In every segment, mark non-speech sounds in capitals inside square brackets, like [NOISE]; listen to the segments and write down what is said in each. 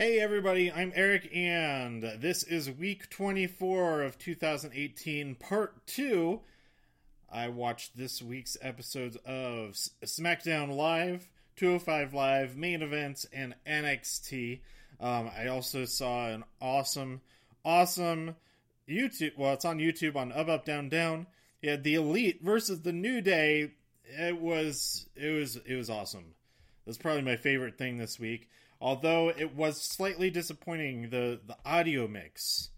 Hey everybody, I'm Eric, and this is week 24 of 2018, part 2. I watched this week's episodes of SmackDown Live, 205 Live, main events, and NXT. Um, I also saw an awesome, awesome YouTube. Well, it's on YouTube on Up Up Down Down. Yeah, the Elite versus the New Day. It was it was it was awesome. That's probably my favorite thing this week although it was slightly disappointing the the audio mix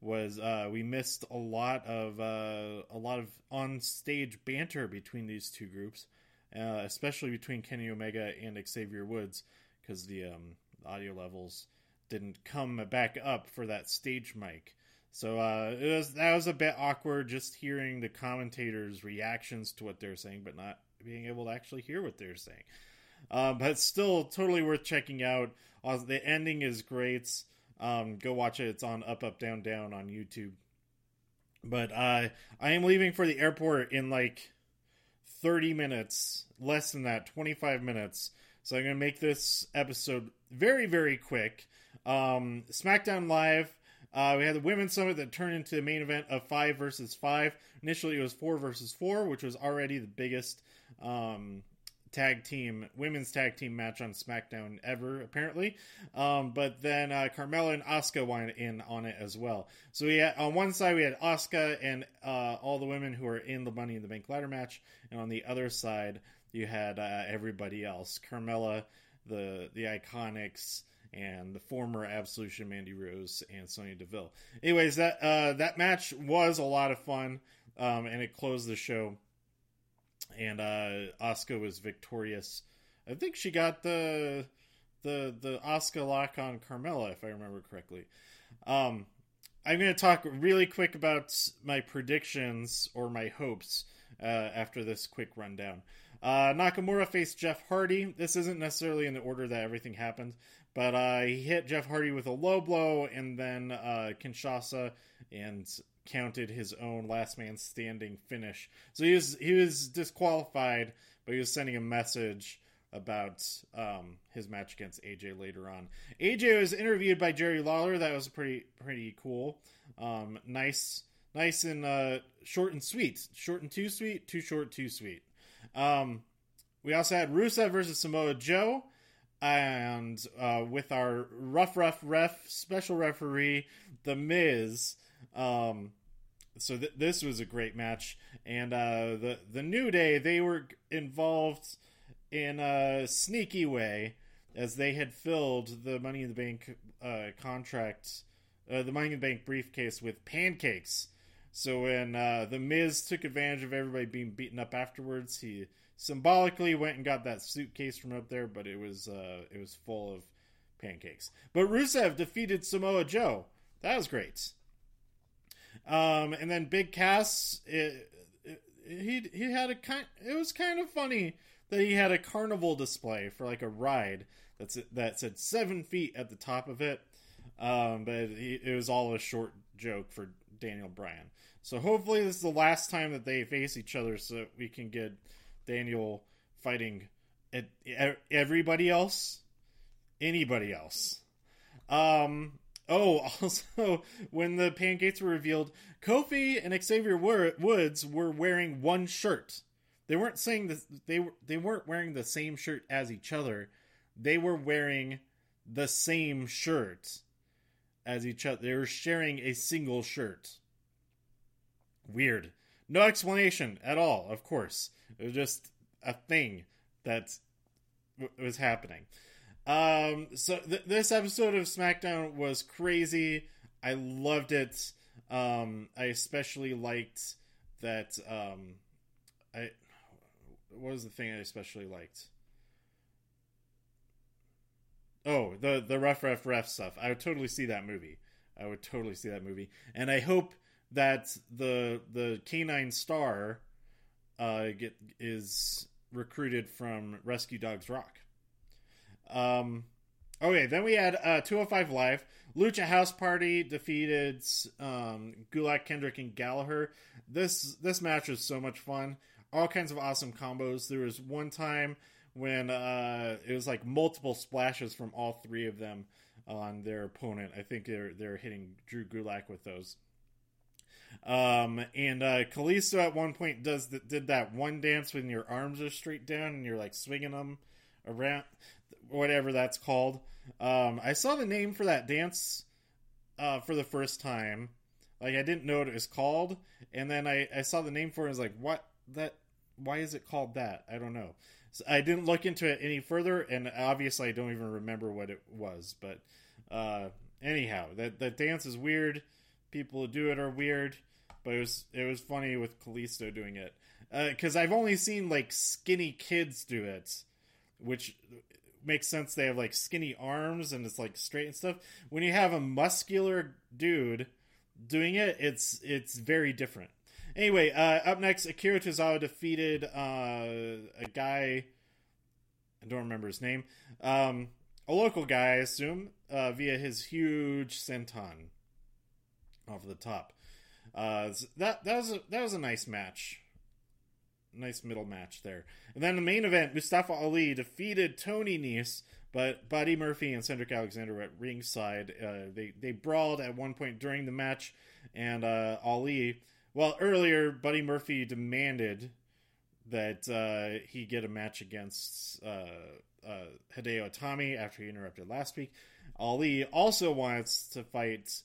was uh, we missed a lot of uh, a lot of on stage banter between these two groups, uh, especially between Kenny Omega and Xavier Woods, because the um, audio levels didn't come back up for that stage mic. So uh, it was that was a bit awkward just hearing the commentators' reactions to what they're saying, but not being able to actually hear what they're saying. Um, but still totally worth checking out. Uh, the ending is great. Um, go watch it. It's on Up Up Down Down on YouTube. But uh, I am leaving for the airport in like 30 minutes, less than that, 25 minutes. So I'm going to make this episode very, very quick. Um, SmackDown Live. Uh, we had the women's summit that turned into the main event of five versus five. Initially, it was four versus four, which was already the biggest um, tag team women's tag team match on SmackDown ever apparently. Um, but then uh, Carmella and Asuka went in on it as well. So we had, on one side we had Asuka and uh, all the women who are in the Money in the Bank ladder match, and on the other side you had uh, everybody else: Carmella, the the Iconics. And the former Absolution Mandy Rose and Sonya Deville. Anyways, that uh, that match was a lot of fun, um, and it closed the show and uh, Asuka was victorious. I think she got the the the Asuka lock on Carmella, if I remember correctly. Um, I'm going to talk really quick about my predictions or my hopes uh, after this quick rundown. Uh, Nakamura faced Jeff Hardy. This isn't necessarily in the order that everything happened, but uh, he hit Jeff Hardy with a low blow and then uh, Kinshasa and counted his own last man standing finish. So he was he was disqualified, but he was sending a message about um, his match against AJ later on. AJ was interviewed by Jerry Lawler. That was pretty pretty cool. Um, nice nice and uh, short and sweet. Short and too sweet. Too short. Too sweet. Um, we also had Rusev versus Samoa Joe. And uh, with our rough, rough ref special referee, The Miz, um, so th- this was a great match, and uh, the the New Day they were involved in a sneaky way as they had filled the Money in the Bank uh, contract, uh, the Money in the Bank briefcase with pancakes. So when uh, the Miz took advantage of everybody being beaten up afterwards, he symbolically went and got that suitcase from up there, but it was uh, it was full of pancakes. But Rusev defeated Samoa Joe. That was great. Um, and then Big Cass, it, it, he he had a kind. It was kind of funny that he had a carnival display for like a ride that's that said seven feet at the top of it. Um, but it, it was all a short joke for Daniel Bryan. So hopefully this is the last time that they face each other, so we can get Daniel fighting everybody else, anybody else. Um, Oh, [LAUGHS] also, when the pancakes were revealed, Kofi and Xavier Woods were wearing one shirt. They weren't saying that they were they weren't wearing the same shirt as each other. They were wearing the same shirt as each other. They were sharing a single shirt. Weird. No explanation at all, of course. It was just a thing that was happening. Um, so th- this episode of SmackDown was crazy. I loved it. Um, I especially liked that. Um, I what was the thing I especially liked? Oh, the the rough ref ref stuff. I would totally see that movie. I would totally see that movie, and I hope that the the canine star uh, get is recruited from Rescue Dogs Rock. Um, okay, then we had uh, 205 Live. Lucha House Party defeated um, Gulak, Kendrick, and Gallagher. This this match was so much fun. All kinds of awesome combos. There was one time when uh, it was like multiple splashes from all three of them on their opponent. I think they're they're hitting Drew Gulak with those. Um, and uh, Kalisto at one point does the, did that one dance when your arms are straight down and you're like swinging them around, whatever that's called. Um, I saw the name for that dance uh, for the first time. Like I didn't know what it was called, and then I, I saw the name for it. and was like, what that? Why is it called that? I don't know. So I didn't look into it any further, and obviously I don't even remember what it was. But uh, anyhow, that that dance is weird. People who do it are weird, but it was it was funny with Kalisto doing it because uh, I've only seen like skinny kids do it, which makes sense. They have like skinny arms and it's like straight and stuff. When you have a muscular dude doing it, it's it's very different. Anyway, uh, up next, Akira Tozawa defeated uh, a guy. I don't remember his name. Um, a local guy, I assume, uh, via his huge senton off the top. Uh, that that was a, that was a nice match nice middle match there. And then the main event, Mustafa Ali defeated Tony Nese, but Buddy Murphy and Cedric Alexander were at ringside. Uh, they they brawled at one point during the match, and uh, Ali. Well, earlier Buddy Murphy demanded that uh, he get a match against uh, uh, Hideo Itami after he interrupted last week. Ali also wants to fight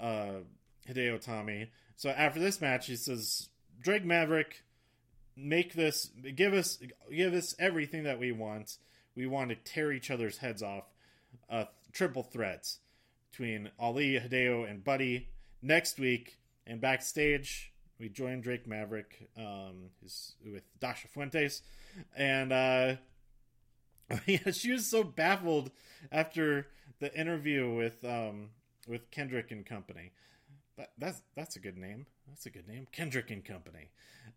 uh, Hideo Itami. So after this match, he says, Drake Maverick, make this give us give us everything that we want. We want to tear each other's heads off. Uh, triple threats between Ali, Hideo, and Buddy next week. And backstage, we join Drake Maverick um, with Dasha Fuentes, and uh, [LAUGHS] yeah, she was so baffled after the interview with um, with Kendrick and Company. That's that's a good name. That's a good name, Kendrick and Company.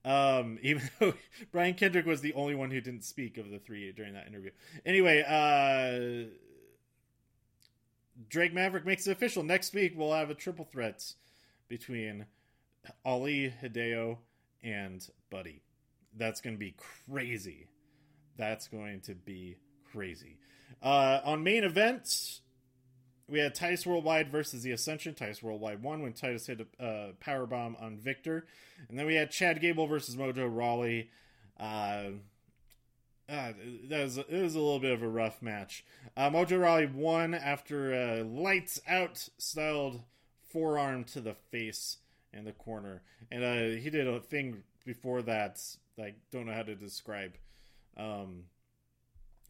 Um, [LAUGHS] even though Brian Kendrick was the only one who didn't speak of the three during that interview. Anyway, uh, Drake Maverick makes it official. Next week, we'll have a triple threat between Ali, Hideo, and Buddy. That's going to be crazy. That's going to be crazy. Uh, on main events, we had Titus Worldwide versus the Ascension. Titus Worldwide won when Titus hit a power bomb on Victor, and then we had Chad Gable versus Mojo Rawley. Uh, uh, that was it was a little bit of a rough match. Uh, Mojo Rawley won after a lights out styled forearm to the face in the corner, and uh, he did a thing before that. I don't know how to describe. Um,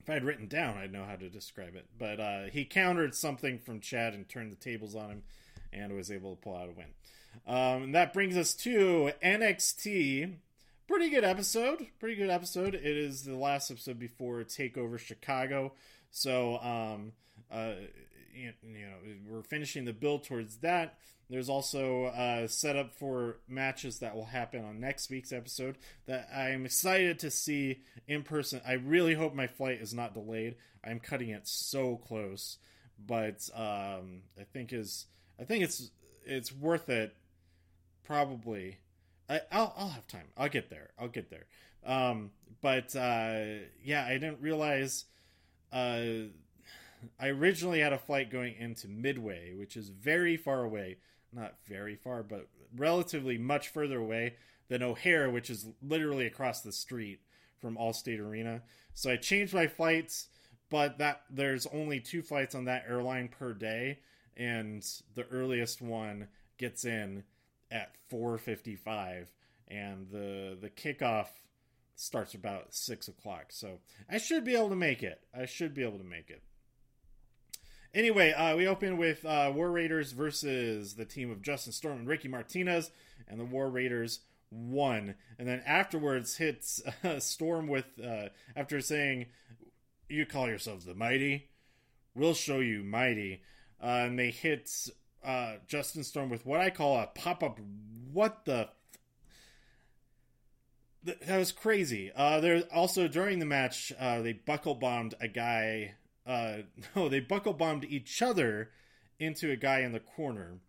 if I had written down, I'd know how to describe it. But uh, he countered something from Chad and turned the tables on him, and was able to pull out a win. Um, and that brings us to NXT. Pretty good episode. Pretty good episode. It is the last episode before Takeover Chicago. So, um, uh, you, know, we're finishing the build towards that. There's also uh, set up for matches that will happen on next week's episode that I'm excited to see in person. I really hope my flight is not delayed. I'm cutting it so close, but um, I think is I think it's it's worth it. Probably, I, will I'll have time. I'll get there. I'll get there. Um, but uh, yeah, I didn't realize. Uh, I originally had a flight going into Midway, which is very far away not very far, but relatively much further away than O'Hare, which is literally across the street from Allstate Arena. So I changed my flights, but that there's only two flights on that airline per day, and the earliest one gets in at 4:55, and the the kickoff starts about six o'clock. So I should be able to make it. I should be able to make it. Anyway, uh, we open with uh, War Raiders versus the team of Justin Storm and Ricky Martinez, and the War Raiders won. And then afterwards hits [LAUGHS] uh, Storm with, uh, after saying, You call yourselves the Mighty? We'll show you Mighty. Uh, and they hit uh, Justin Storm with what I call a pop up. What the that was crazy. Uh, there also during the match, uh, they buckle bombed a guy uh, [LAUGHS] no, they buckle bombed each other into a guy in the corner.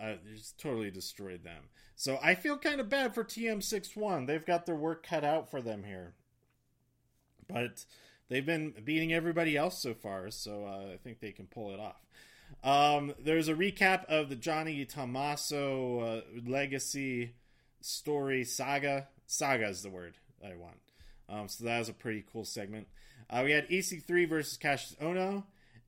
Uh, just totally destroyed them. So I feel kind of bad for TM61. They've got their work cut out for them here. But they've been beating everybody else so far, so uh, I think they can pull it off. Um, there's a recap of the Johnny Tommaso uh, legacy story saga. Saga is the word I want. Um, so that was a pretty cool segment. Uh, we had EC3 versus Kassius Ohno.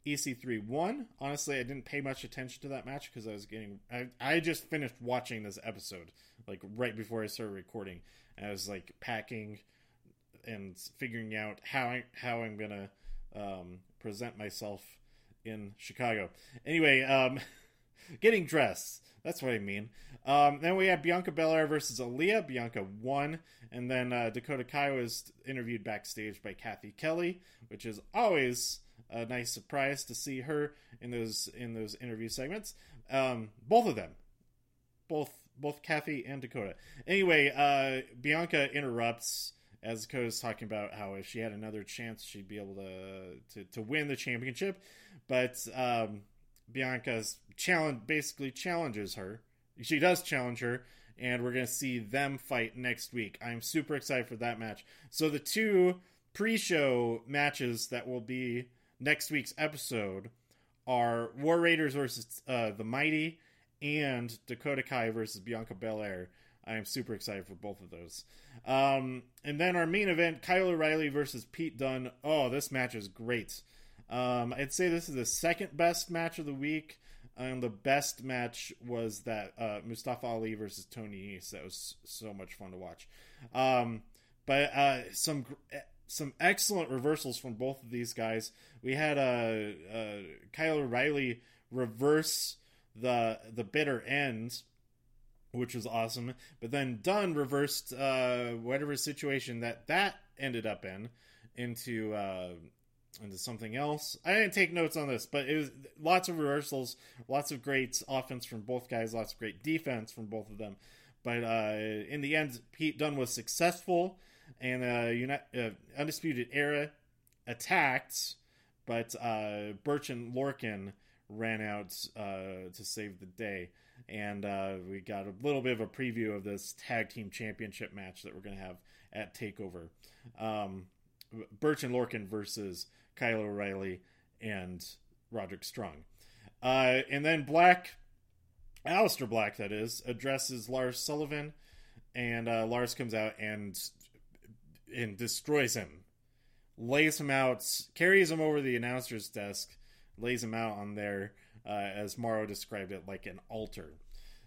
EC3 won. Honestly, I didn't pay much attention to that match because I was getting. I, I just finished watching this episode, like right before I started recording. And I was like packing and figuring out how I how I'm gonna um, present myself in Chicago. Anyway, um, [LAUGHS] getting dressed. That's what I mean. Um, then we have Bianca Belair versus Aliyah. Bianca won, and then uh, Dakota Kai was interviewed backstage by Cathy Kelly, which is always a nice surprise to see her in those in those interview segments. Um, both of them, both both Cathy and Dakota. Anyway, uh, Bianca interrupts as Dakota's talking about how if she had another chance, she'd be able to to, to win the championship, but um, Bianca's challenge basically challenges her. She does challenge her, and we're gonna see them fight next week. I'm super excited for that match. So the two pre-show matches that will be next week's episode are War Raiders versus uh, the Mighty and Dakota Kai versus Bianca Belair. I am super excited for both of those. Um, and then our main event, Kyle O'Reilly versus Pete Dunne. Oh, this match is great. Um, I'd say this is the second best match of the week. And the best match was that uh, Mustafa Ali versus Tony Nese. That was so much fun to watch. Um, but uh, some some excellent reversals from both of these guys. We had uh, uh, Kyle O'Reilly reverse the the bitter end, which was awesome. But then Dunne reversed uh, whatever situation that that ended up in into uh, into something else. I didn't take notes on this, but it was lots of reversals, lots of great offense from both guys, lots of great defense from both of them. But uh, in the end, Pete Dunne was successful and uh, Uni- uh, Undisputed Era attacked, but uh, Burch and Lorcan ran out uh, to save the day. And uh, we got a little bit of a preview of this tag team championship match that we're going to have at TakeOver. Um, Burch and Lorcan versus Kyle O'Reilly and Roderick Strong. Uh, and then Black, Aleister Black, that is, addresses Lars Sullivan, and uh, Lars comes out and and destroys him, lays him out, carries him over the announcer's desk, lays him out on there, uh, as Mauro described it, like an altar.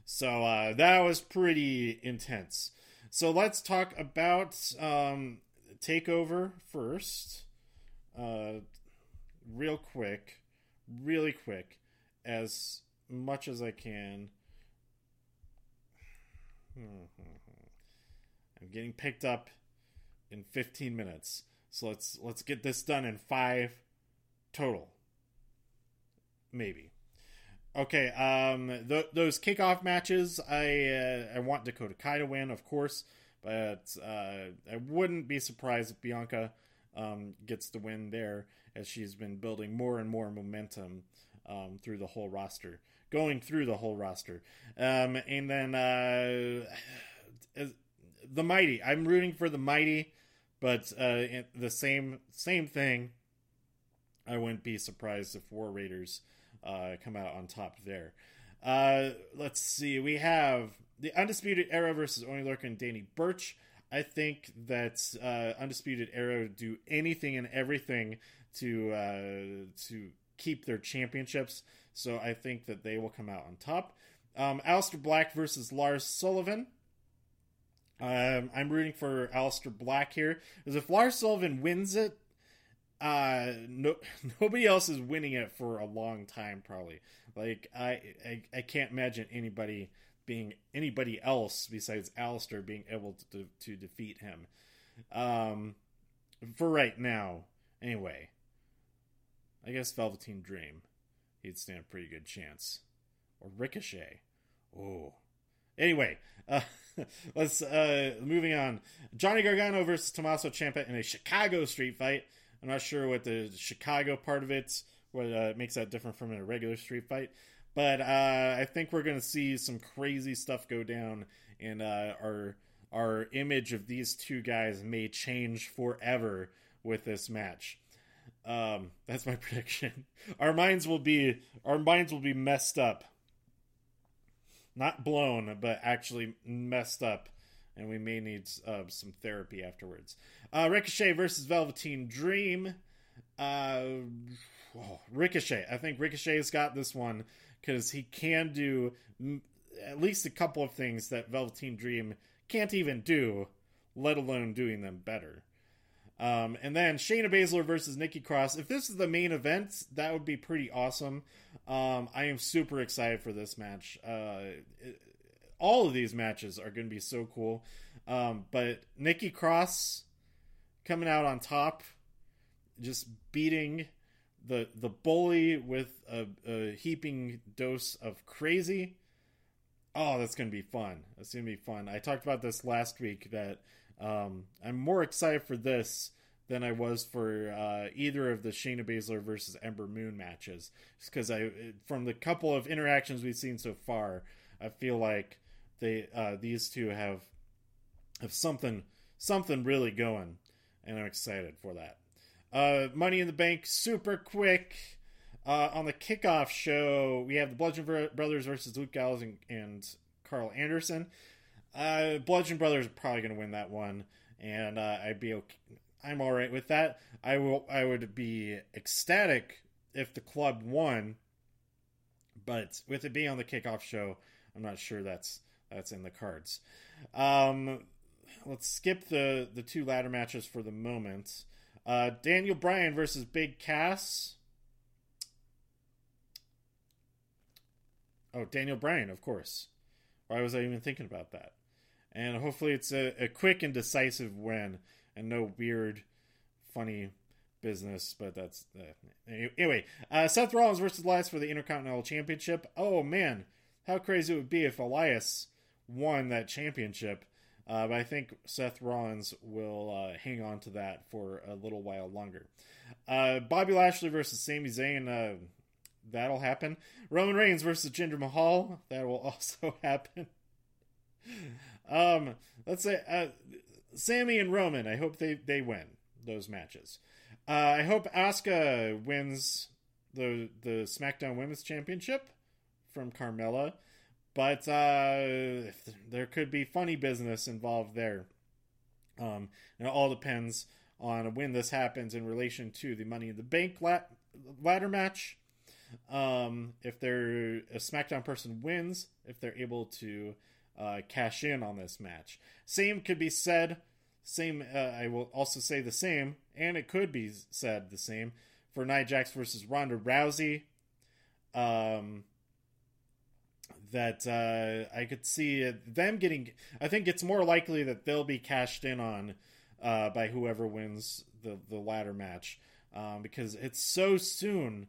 So uh, that was pretty intense. So let's talk about um, Takeover first, uh, real quick, really quick, as much as I can. I'm getting picked up in 15 minutes. So let's let's get this done in 5 total. Maybe. Okay, um th- those kickoff matches, I uh, I want Dakota Kai to win, of course, but uh, I wouldn't be surprised if Bianca um, gets the win there as she's been building more and more momentum um, through the whole roster, going through the whole roster. Um, and then uh, the Mighty. I'm rooting for the Mighty. But uh, the same same thing. I wouldn't be surprised if War Raiders uh, come out on top there. Uh, let's see. We have the Undisputed Era versus Oney Lorcan and Danny Burch. I think that uh, Undisputed Era do anything and everything to uh, to keep their championships. So I think that they will come out on top. Um, Aleister Black versus Lars Sullivan. Um, I'm rooting for Aleister Black here because if Lars Sullivan wins it, uh, no, [LAUGHS] nobody else is winning it for a long time. Probably, like I, I, I can't imagine anybody being anybody else besides Aleister being able to to defeat him. Um, for right now, anyway. I guess Velveteen Dream, he'd stand a pretty good chance, or Ricochet. Oh, Anyway, uh, [LAUGHS] let's uh, moving on. Johnny Gargano versus Tommaso Ciampa in a Chicago street fight. I'm not sure what the Chicago part of it what uh, makes that different from a regular street fight, but uh, I think we're going to see some crazy stuff go down, and uh, our our image of these two guys may change forever with this match. Um, [LAUGHS] that's my [LAUGHS] prediction. Our minds will be our minds will be messed up, not blown, but actually messed up, and we may need uh, some therapy afterwards. Uh, Ricochet versus Velveteen Dream. Uh, [SIGHS] oh, Ricochet. I think Ricochet's got this one because he can do at least a couple of things that Velveteen Dream can't even do, let alone doing them better. Um, and then Shayna Baszler versus Nikki Cross. If this is the main event, that would be pretty awesome. Um, I am super excited for this match. Uh, it, all of these matches are going to be so cool. Um, but Nikki Cross coming out on top, just beating the the bully with a, a heaping dose of crazy. Oh, that's to be fun. That's to be fun. I talked about this last week that um, I'm more excited for this than I was for uh, either of the Shayna Baszler versus Ember Moon matches. Because I, from the couple of interactions we've seen so far, I feel like they uh, these two have have something something really going, and I'm excited for that. Uh, Money in the Bank, super quick. Uh, on the kickoff show, we have the Bludgeon Brothers versus Luke Gallows and, and Karl Anderson. Uh, Bludgeon Brothers are probably going to win that one, and uh, I'd be okay. I'm all right with that. I will. I would be ecstatic if the club won, but with it being on the kickoff show, I'm not sure that's that's in the cards. Um, let's skip the the two ladder matches for the moment. Uh, Daniel Bryan versus Big Cass. Oh, Daniel Bryan, of course. Why was I even thinking about that? And hopefully it's a, a quick and decisive win and no weird, funny business. But that's uh, anyway. Uh, Seth Rollins versus Elias for the Intercontinental Championship. Oh man, how crazy it would be if Elias won that championship. Uh, but I think Seth Rollins will uh, hang on to that for a little while longer. Uh, Bobby Lashley versus Sami Zayn. Uh, that'll happen. Roman Reigns versus Jinder Mahal. That will [LAUGHS] also happen. um, let's say uh, Sami and Roman. I hope they they win those matches. Uh, I hope Asuka wins the the SmackDown Women's Championship from Carmella but uh, there could be funny business involved there. Um, and it all depends on when this happens in relation to the Money in the Bank ladder match. Um, if they're a SmackDown person wins, if they're able to uh, cash in on this match, same could be said. Same, uh, I will also say the same, and it could be said the same for Nia Jax versus Ronda Rousey. Um, that uh, I could see them getting. I think it's more likely that they'll be cashed in on uh, by whoever wins the the ladder match um, because it's so soon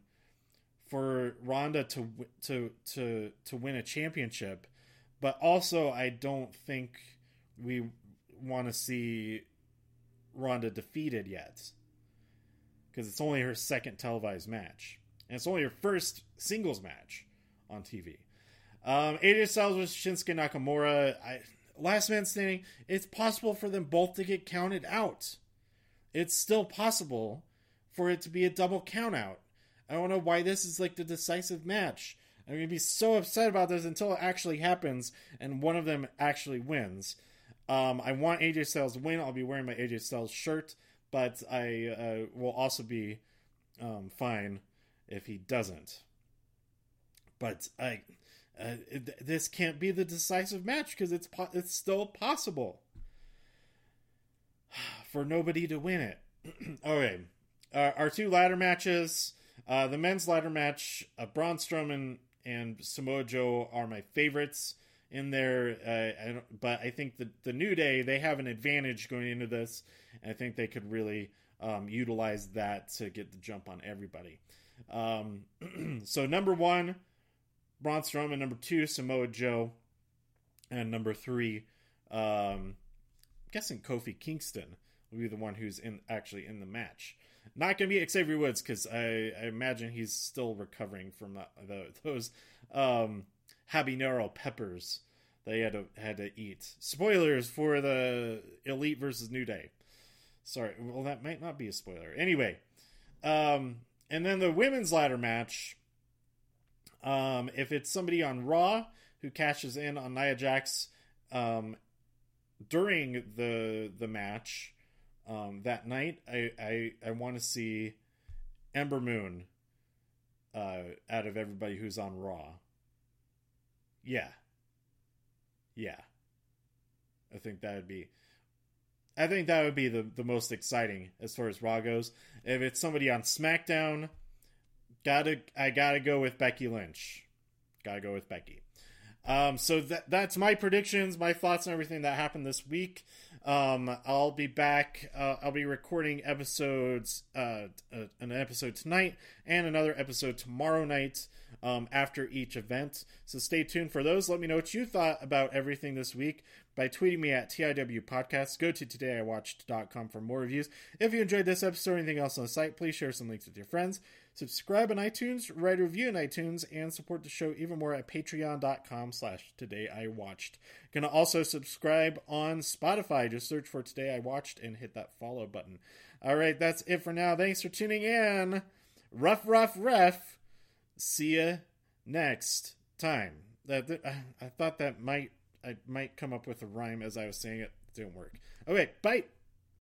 for Ronda to to to to win a championship, but also I don't think we want to see Ronda defeated yet because it's only her second televised match and it's only her first singles match on TV. Um, AJ Styles versus Shinsuke Nakamura. I, last man standing. It's possible for them both to get counted out. It's still possible for it to be a double count out. I don't know why this is like the decisive match. I'm gonna be so upset about this until it actually happens and one of them actually wins. Um, I want AJ Styles to win. I'll be wearing my AJ Styles shirt, but I uh, will also be um, fine if he doesn't. But I, uh, this can't be the decisive match because it's po- it's still possible [SIGHS] for nobody to win it. [CLEARS THROAT] okay, uh, our two ladder matches. Uh, the men's ladder match, uh, Braun Strowman and Samoa Joe are my favorites in there. Uh, I but I think the the New Day they have an advantage going into this, I think they could really um, utilize that to get the jump on everybody. Um, [CLEARS THROAT] so number one, Braun Strowman, number two, Samoa Joe, and number three, um, I'm guessing Kofi Kingston will be the one who's in actually in the match. Not going to be Xavier Woods because I, I, imagine he's still recovering from the, the, [LAUGHS] those um, habanero peppers he had to had to eat. Spoilers for the Elite versus New Day. Sorry, well that might not be a spoiler. Anyway, Um, and then the women's ladder match. Um, if it's somebody on Raw who cashes in on Nia Jax um, during the the match um, that night, I I, I want to see Ember Moon uh, out of everybody who's on Raw. Yeah, yeah. I think that would be. I think that would be the, the most exciting as far as Raw goes. If it's somebody on SmackDown, gotta I gotta go with Becky Lynch. Gotta go with Becky. Um, so that that's my predictions, my thoughts, and everything that happened this week. Um, I'll be back. Uh, I'll be recording episodes, uh, uh, an episode tonight and another episode tomorrow night um, after each event. So stay tuned for those. Let me know what you thought about everything this week by tweeting me at TIW Podcasts. Go to todayiwatched.com for more reviews. If you enjoyed this episode or anything else on the site, please share some links with your friends. Subscribe on iTunes, write a review on iTunes, and support the show even more at patreon.com slash today I watched. Gonna also subscribe on Spotify. Just search for Today I Watched and hit that follow button. All right, that's it for now. Thanks for tuning in. Rough, rough, ref. See ya next time. That uh, I thought that might I might come up with a rhyme as I was saying it. it didn't work. Okay, bye.